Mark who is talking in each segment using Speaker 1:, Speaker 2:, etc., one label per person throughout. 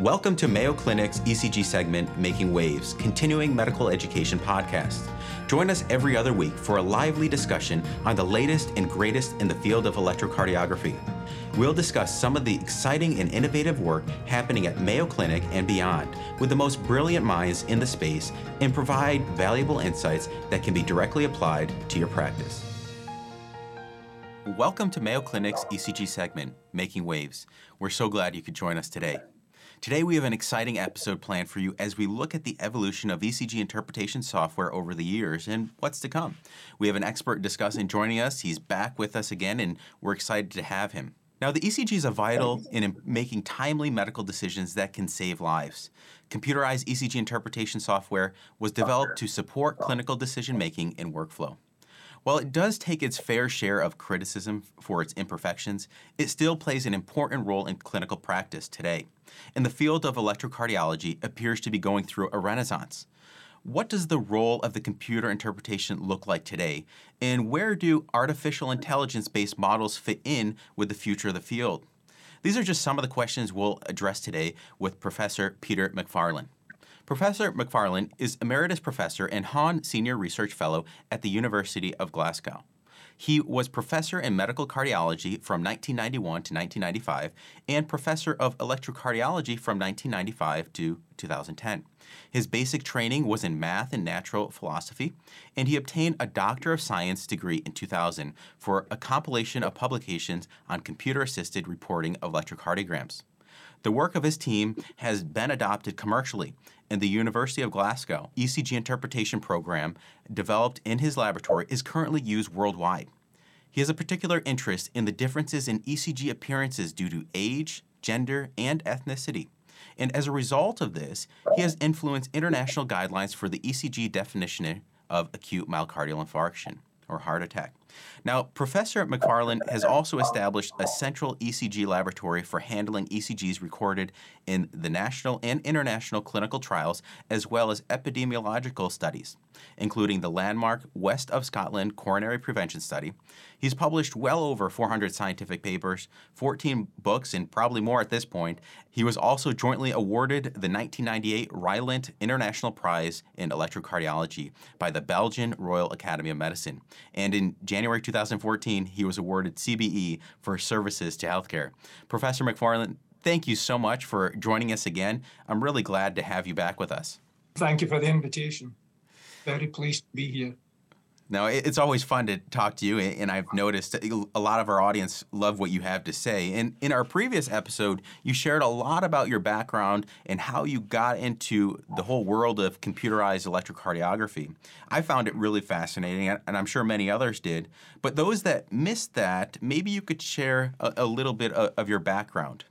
Speaker 1: Welcome to Mayo Clinic's ECG segment, Making Waves, continuing medical education podcast. Join us every other week for a lively discussion on the latest and greatest in the field of electrocardiography. We'll discuss some of the exciting and innovative work happening at Mayo Clinic and beyond with the most brilliant minds in the space and provide valuable insights that can be directly applied to your practice. Welcome to Mayo Clinic's ECG segment, Making Waves. We're so glad you could join us today. Today, we have an exciting episode planned for you as we look at the evolution of ECG interpretation software over the years and what's to come. We have an expert discussing joining us. He's back with us again, and we're excited to have him. Now, the ECGs are vital in making timely medical decisions that can save lives. Computerized ECG interpretation software was developed to support clinical decision making and workflow. While it does take its fair share of criticism for its imperfections, it still plays an important role in clinical practice today. And the field of electrocardiology appears to be going through a renaissance. What does the role of the computer interpretation look like today? And where do artificial intelligence based models fit in with the future of the field? These are just some of the questions we'll address today with Professor Peter Macfarlane. Professor Macfarlane is Emeritus Professor and Hahn Senior Research Fellow at the University of Glasgow. He was professor in medical cardiology from 1991 to 1995 and professor of electrocardiology from 1995 to 2010. His basic training was in math and natural philosophy, and he obtained a Doctor of Science degree in 2000 for a compilation of publications on computer assisted reporting of electrocardiograms. The work of his team has been adopted commercially, and the University of Glasgow ECG interpretation program developed in his laboratory is currently used worldwide. He has a particular interest in the differences in ECG appearances due to age, gender, and ethnicity. And as a result of this, he has influenced international guidelines for the ECG definition of acute myocardial infarction or heart attack. Now, Professor Macfarlane has also established a central ECG laboratory for handling ECGs recorded in the national and international clinical trials, as well as epidemiological studies, including the landmark West of Scotland Coronary Prevention Study. He's published well over 400 scientific papers, 14 books, and probably more at this point. He was also jointly awarded the 1998 Rijlant International Prize in Electrocardiology by the Belgian Royal Academy of Medicine. And in January January 2014, he was awarded CBE for services to healthcare. Professor Macfarlane, thank you so much for joining us again. I'm really glad to have you back with us.
Speaker 2: Thank you for the invitation. Very pleased to be here.
Speaker 1: Now, it's always fun to talk to you, and I've noticed a lot of our audience love what you have to say. And in our previous episode, you shared a lot about your background and how you got into the whole world of computerized electrocardiography. I found it really fascinating, and I'm sure many others did. But those that missed that, maybe you could share a, a little bit of, of, your background.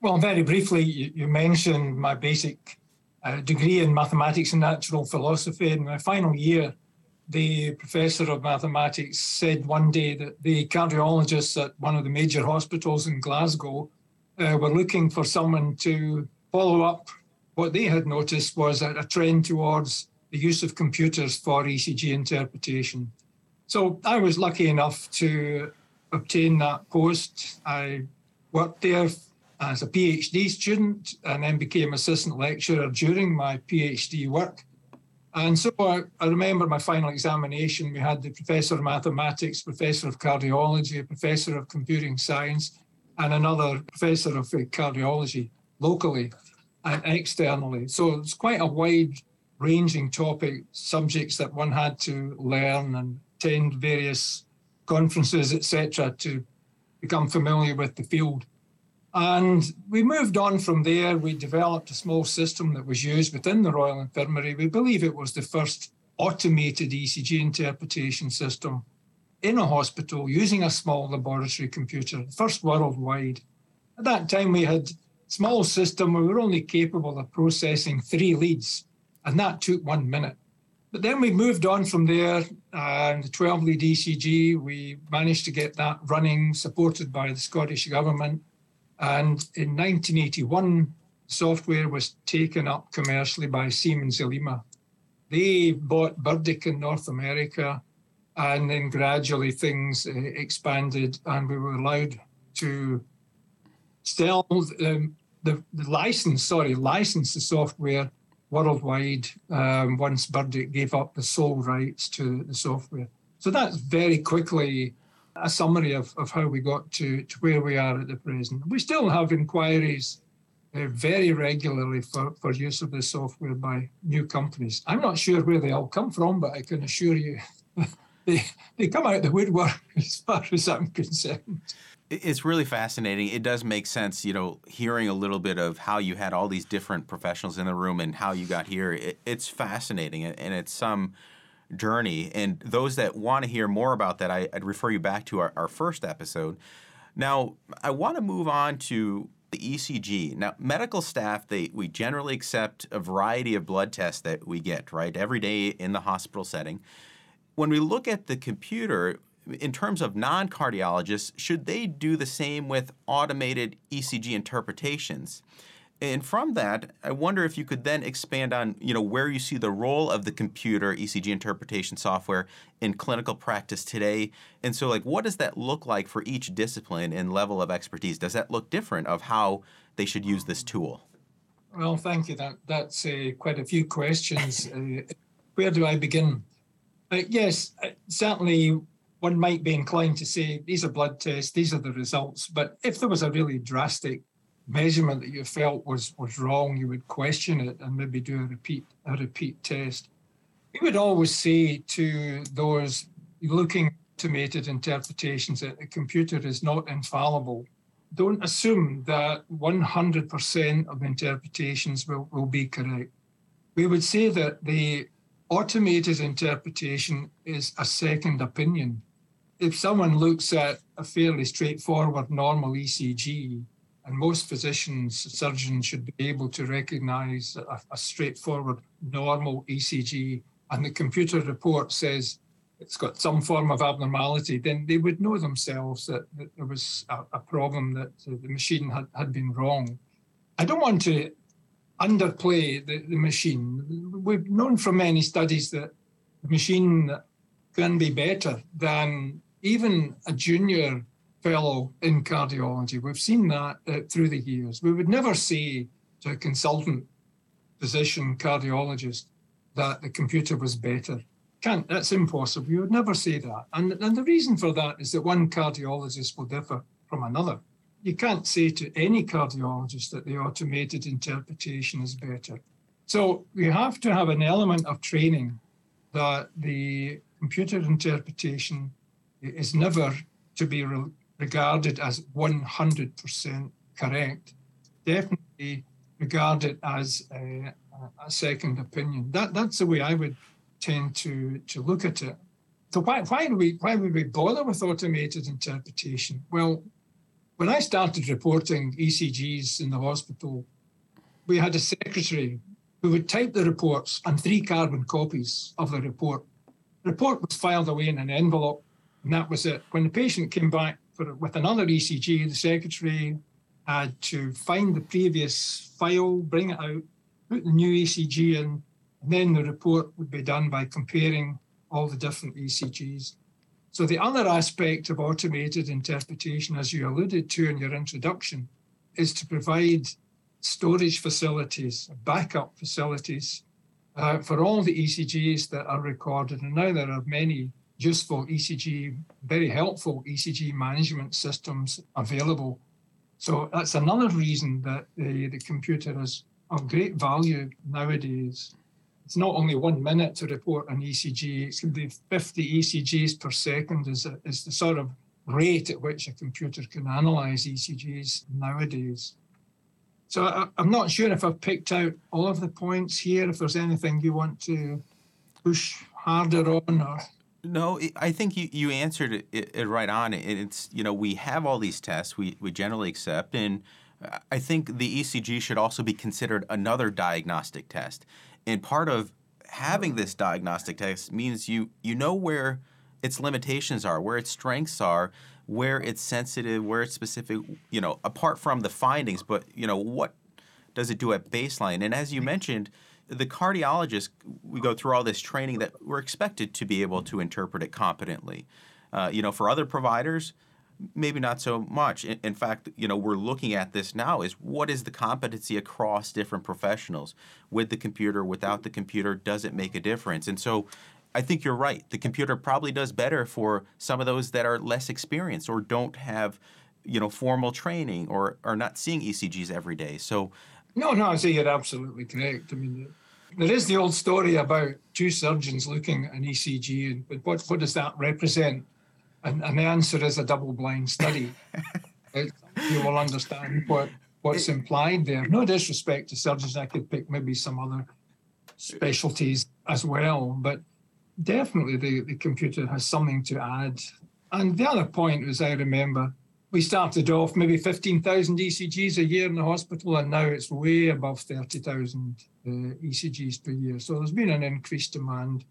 Speaker 2: Well, very briefly, you, mentioned my basic uh, degree in mathematics and natural philosophy. In my final year, the professor of mathematics said one day that the cardiologists at one of the major hospitals in Glasgow uh, were looking for someone to follow up what they had noticed was a, a trend towards the use of computers for ECG interpretation. So I was lucky enough to obtain that post. I worked there as a PhD student and then became assistant lecturer during my PhD work. And so I, I, remember my final examination. We had the professor of mathematics, professor of cardiology, professor of computing science, and another professor of uh, cardiology locally and externally. So it's quite a wide ranging topic, subjects that one had to learn and attend various conferences, etc., to become familiar with the field. And we moved on from there. We developed a small system that was used within the Royal Infirmary. We believe it was the first automated ECG interpretation system in a hospital using a small laboratory computer, first worldwide. At that time, we had a small system. We were only capable of processing three leads, and that took one minute. But then we moved on from there, and the 12 lead ECG, we managed to get that running, supported by the Scottish Government. And in 1981, software was taken up commercially by Siemens Elema. They bought Burdick in North America, and then gradually things uh, expanded, and we were allowed to sell um, the, the license, sorry, license the software worldwide um, once Burdick gave up the sole rights to the software. So that's very quickly a summary of, of how we got to, to where we are at the present. We still have inquiries uh, very regularly for, for use of the software by new companies. I'm not sure where they all come from, but I can assure you they, they come out the woodwork as far as I'm concerned.
Speaker 1: It's really fascinating. It does make sense, you know, hearing a little bit of how you had all these different professionals in the room and how you got here. It, it's fascinating, and it's some journey. And those that want to hear more about that, I, would refer you back to our, our first episode. Now, I want to move on to the ECG. Now, medical staff, they we generally accept a variety of blood tests that we get, right, every day in the hospital setting. When we look at the computer, in terms of non cardiologists, should they do the same with automated ECG interpretations? And from that, I wonder if you could then expand on, you know, where you see the role of the computer ECG interpretation software in clinical practice today. And so, like, what does that look like for each discipline and level of expertise? Does that look different of how they should use this tool?
Speaker 2: Well, thank you. That that's uh, quite a few questions. uh, where do I begin? Uh, yes, uh, certainly one might be inclined to say these are blood tests, these are the results. But if there was a really drastic measurement that you felt was was wrong, you would question it and maybe do a repeat a repeat test. We would always say to those looking automated interpretations that the computer is not infallible. Don't assume that 100% of interpretations will, will be correct. We would say that the automated interpretation is a second opinion if someone looks at a fairly straightforward normal ECG, and most physicians, surgeons should be able to recognize a, a, straightforward normal ECG, and the computer report says it's got some form of abnormality, then they would know themselves that, that there was a, a problem, that the machine had, had been wrong. I don't want to underplay the, the machine. We've known from many studies that the machine can be better than even a junior fellow in cardiology. We've seen that uh, through the years. We would never say to a consultant physician cardiologist that the computer was better. Can't, that's impossible. You would never say that. And, and the reason for that is that one cardiologist will differ from another. You can't say to any cardiologist that the automated interpretation is better. So we have to have an element of training that the computer interpretation is never to be re- regarded as 100% correct. Definitely regard it as a, a, second opinion. That, that's the way I would tend to, to look at it. So why, why, do we, why would we bother with automated interpretation? Well, when I started reporting ECGs in the hospital, we had a secretary who would type the reports and three carbon copies of the report. The report was filed away in an envelope and that was it. When the patient came back for, with another ECG, the secretary had to find the previous file, bring it out, put the new ECG in, and then the report would be done by comparing all the different ECGs. So the other aspect of automated interpretation, as you alluded to in your introduction, is to provide storage facilities, backup facilities uh, for all the ECGs that are recorded. And now there are many useful ECG, very helpful ECG management systems available. So that's another reason that the, the computer is of great value nowadays. It's not only one minute to report an ECG, it's going to be 50 ECGs per second is, a, is the sort of rate at which a computer can analyze ECGs nowadays. So I, I'm not sure if I've picked out all of the points here, if there's anything you want to push harder on or
Speaker 1: no, I think you, you answered it, it, right on. It's you know we have all these tests we, we generally accept, and uh, I think the ECG should also be considered another diagnostic test. And part of having this diagnostic test means you you know where its limitations are, where its strengths are, where it's sensitive, where it's specific. You know, apart from the findings, but you know what does it do at baseline? And as you mentioned the cardiologists, we go through all this training that we're expected to be able to interpret it competently. Uh, you know, for other providers, maybe not so much. In, in, fact, you know, we're looking at this now is what is the competency across different professionals with the computer, without the computer, does it make a difference? And so I think you're right. The computer probably does better for some of those that are less experienced or don't have, you know, formal training or are not seeing ECGs every day. So
Speaker 2: No, no, I say you're absolutely correct. I mean there is the old story about two surgeons looking at an ECG and what what does that represent? And, and the answer is a double blind study. you will understand what, what's implied there. No disrespect to surgeons, I could pick maybe some other specialties as well, but definitely the, the computer has something to add. And the other point, as I remember, we started off maybe 15,000 ECGs a year in the hospital, and now it's way above 30,000 uh, ECGs per year. So there's been an increased demand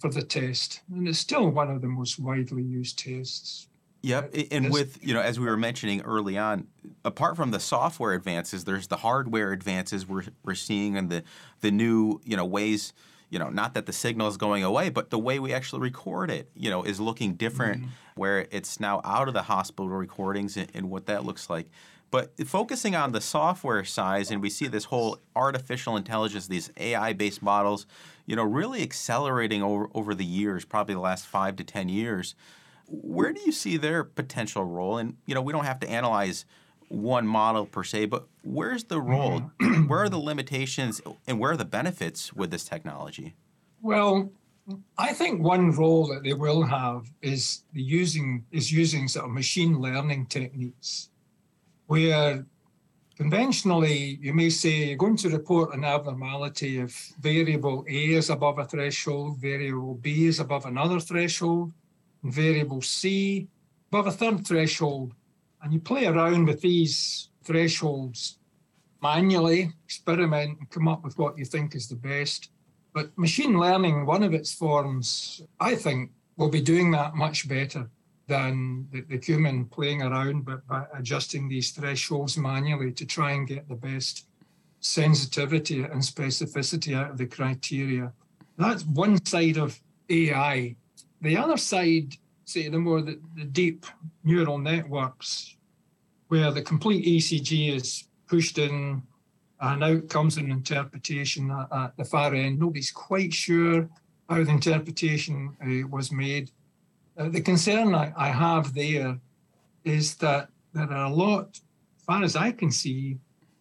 Speaker 2: for the test, and it's still one of the most widely used tests.
Speaker 1: Yep, and with you know, as we were mentioning early on, apart from the software advances, there's the hardware advances we're we're seeing, and the the new you know ways. You know, not that the signal is going away, but the way we actually record it, you know, is looking different. Mm-hmm. Where it's now out of the hospital recordings and, and what that looks like. But focusing on the software size, and we see this whole artificial intelligence, these AI-based models, you know, really accelerating over, over the years, probably the last five to 10 years. Where do you see their potential role? And, you know, we don't have to analyze one model per se, but where's the role? Mm-hmm. where are the limitations and where are the benefits with this technology?
Speaker 2: Well, I think one role that they will have is the using is using sort of machine learning techniques where conventionally you may say you're going to report an abnormality if variable A is above a threshold, variable B is above another threshold, and variable C above a third threshold. And you play around with these thresholds manually, experiment, and come up with what you think is the best. But machine learning, one of its forms, I think, will be doing that much better than the, the human playing around but by adjusting these thresholds manually to try and get the best sensitivity and specificity out of the criteria. That's one side of AI. The other side, say the more the, the deep neural networks, where the complete ECG is pushed in and out comes an interpretation at, at the far end. Nobody's quite sure how the interpretation uh, was made. Uh, the concern I, I have there is that there are a lot, as far as I can see,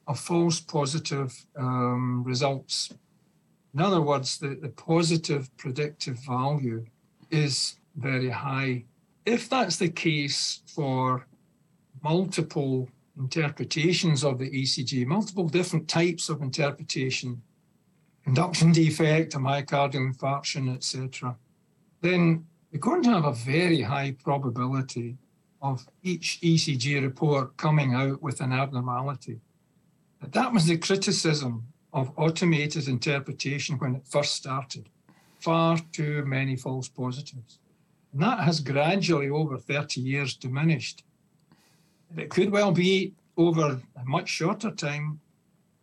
Speaker 2: of false positive um, results. In other words, the, the positive predictive value is very high. If that's the case for multiple interpretations of the ECG, multiple different types of interpretation, conduction defect, a myocardial infarction, etc., then you're going to have a very high probability of each ECG report coming out with an abnormality. That was the criticism of automated interpretation when it first started. Far too many false positives. And that has gradually, over 30 years, diminished. It could well be over a much shorter time,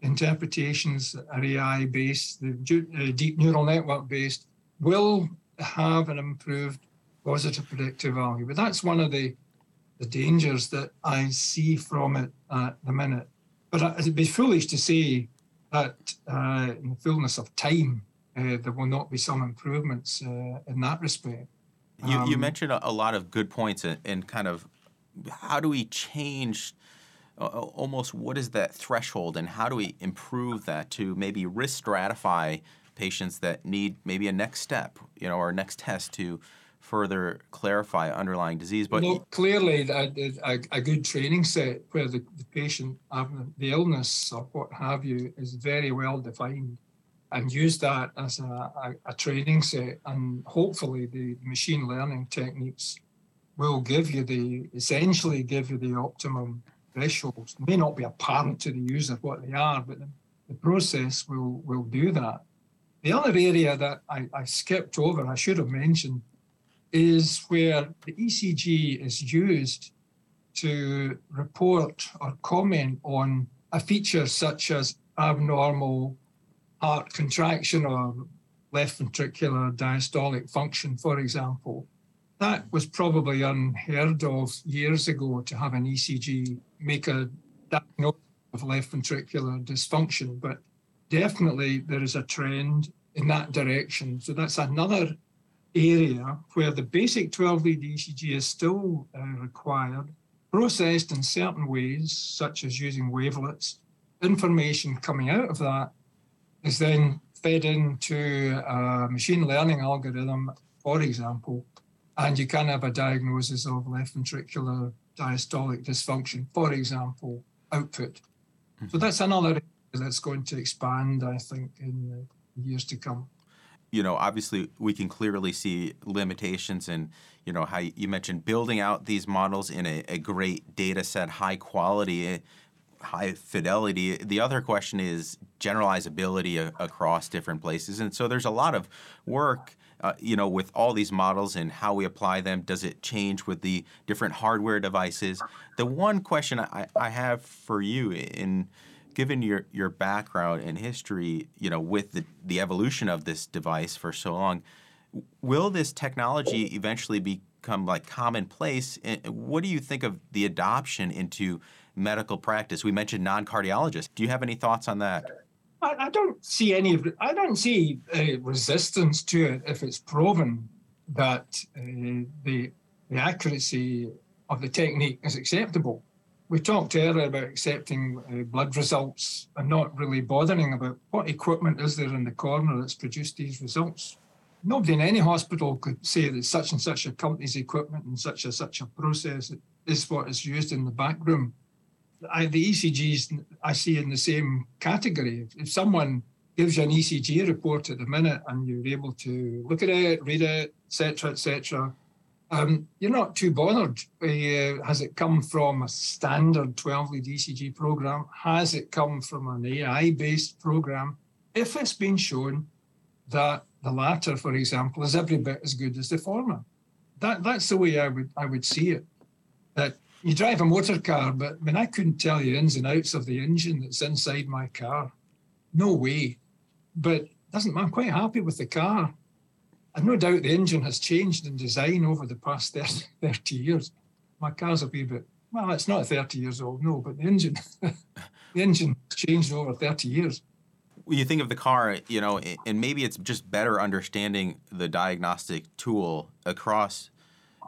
Speaker 2: interpretations are AI based, the uh, deep neural network based, will have an improved positive predictive value. But that's one of the, the dangers that I see from it at the minute. But it'd be foolish to say that uh, in the fullness of time, uh, there will not be some improvements uh, in that respect.
Speaker 1: You, um, you mentioned a, a, lot of good points and kind of how do we change uh, almost what is that threshold and how do we improve that to maybe risk stratify patients that need maybe a next step, you know, or a next test to further clarify underlying disease.
Speaker 2: But no, clearly, a, a, a, good training set where the, the patient, the illness or what have you, is very well defined, and use that as a, a training set, and hopefully the machine learning techniques will give you the essentially give you the optimum thresholds. It may not be apparent to the user what they are, but the, the process will will do that. The other area that I, I skipped over, I should have mentioned, is where the ECG is used to report or comment on a feature such as abnormal heart contraction or left ventricular diastolic function, for example. that was probably unheard of years ago to have an ECG make a diagnosis of left ventricular dysfunction, but definitely there is a trend in that direction. So that's another area where the basic 12 lead ECG is still uh, required, processed in certain ways, such as using wavelets. Information coming out of that is then fed into a machine learning algorithm, for example, and you can have a diagnosis of left ventricular diastolic dysfunction, for example, output. Mm-hmm. So that's another area that's going to expand, I think, in the years to come.
Speaker 1: You know, obviously, we can clearly see limitations in, you know, how you mentioned building out these models in a, a great data set, high quality, high fidelity. The other question is generalizability a, across different places. And so there's a lot of work uh, you know, with all these models and how we apply them? Does it change with the different hardware devices? The one question I, I have for you, in given your your background and history, you know, with the the evolution of this device for so long, will this technology eventually become like commonplace? And what do you think of the adoption into medical practice? We mentioned non-cardiologists. Do you have any thoughts on that?
Speaker 2: I, I don't see any. I don't see uh, resistance to it if it's proven that uh, the the accuracy of the technique is acceptable. We talked earlier about accepting uh, blood results and not really bothering about what equipment is there in the corner that's produced these results. Nobody in any hospital could say that such and such a company's equipment and such and such a process is what is used in the back room. I, the ECGs I see in the same category. If someone gives you an ECG report at the minute and you're able to look at it, read it, etc., etc., um, you're not too bothered. Uh, has it come from a standard 12 lead ECG program? Has it come from an AI based program? If it's been shown that the latter, for example, is every bit as good as the former, that, that's the way I would I would see it. That you drive a motor car, but I mean, I couldn't tell you ins and outs of the engine that's inside my car. No way. But doesn't I'm quite happy with the car. I've no doubt the engine has changed in design over the past 30, 30 years. My car's a wee bit, well, it's not 30 years old, no, but the engine, the engine changed over 30 years.
Speaker 1: When you think of the car, you know, and maybe it's just better understanding the diagnostic tool across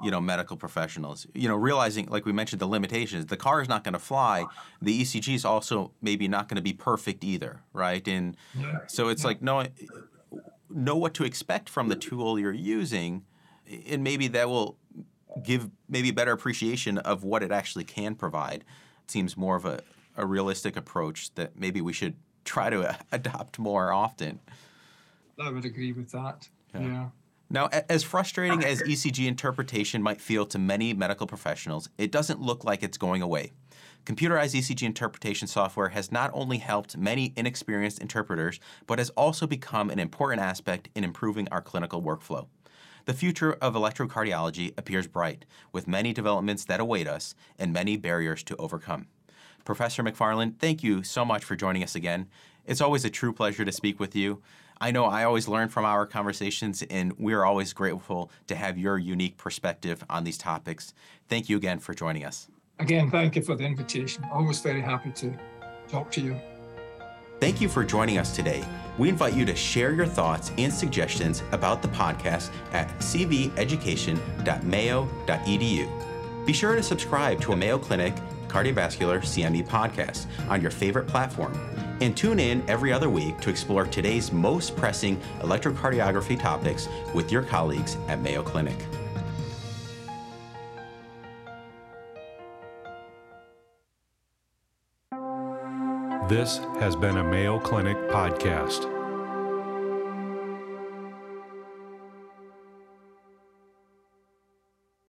Speaker 1: you know medical professionals you know realizing like we mentioned the limitations the car is not going to fly the ecg is also maybe not going to be perfect either right and yeah. so it's yeah. like know know what to expect from the tool you're using and maybe that will give maybe better appreciation of what it actually can provide it seems more of a, a realistic approach that maybe we should try to adopt more often
Speaker 2: i would agree with that yeah. yeah.
Speaker 1: Now, as frustrating as ECG interpretation might feel to many medical professionals, it doesn't look like it's going away. Computerized ECG interpretation software has not only helped many inexperienced interpreters, but has also become an important aspect in improving our clinical workflow. The future of electrocardiology appears bright, with many developments that await us and many barriers to overcome. Professor McFarland, thank you so much for joining us again. It's always a true pleasure to speak with you. I know I always learn from our conversations, and we're always grateful to have your unique perspective on these topics. Thank you again for joining us.
Speaker 2: Again, thank you for the invitation. Always very happy to talk to you.
Speaker 1: Thank you for joining us today. We invite you to share your thoughts and suggestions about the podcast at cveducation.mayo.edu. Be sure to subscribe to a Mayo Clinic Cardiovascular CME podcast on your favorite platform and tune in every other week to explore today's most pressing electrocardiography topics with your colleagues at Mayo Clinic.
Speaker 3: This has been a Mayo Clinic podcast.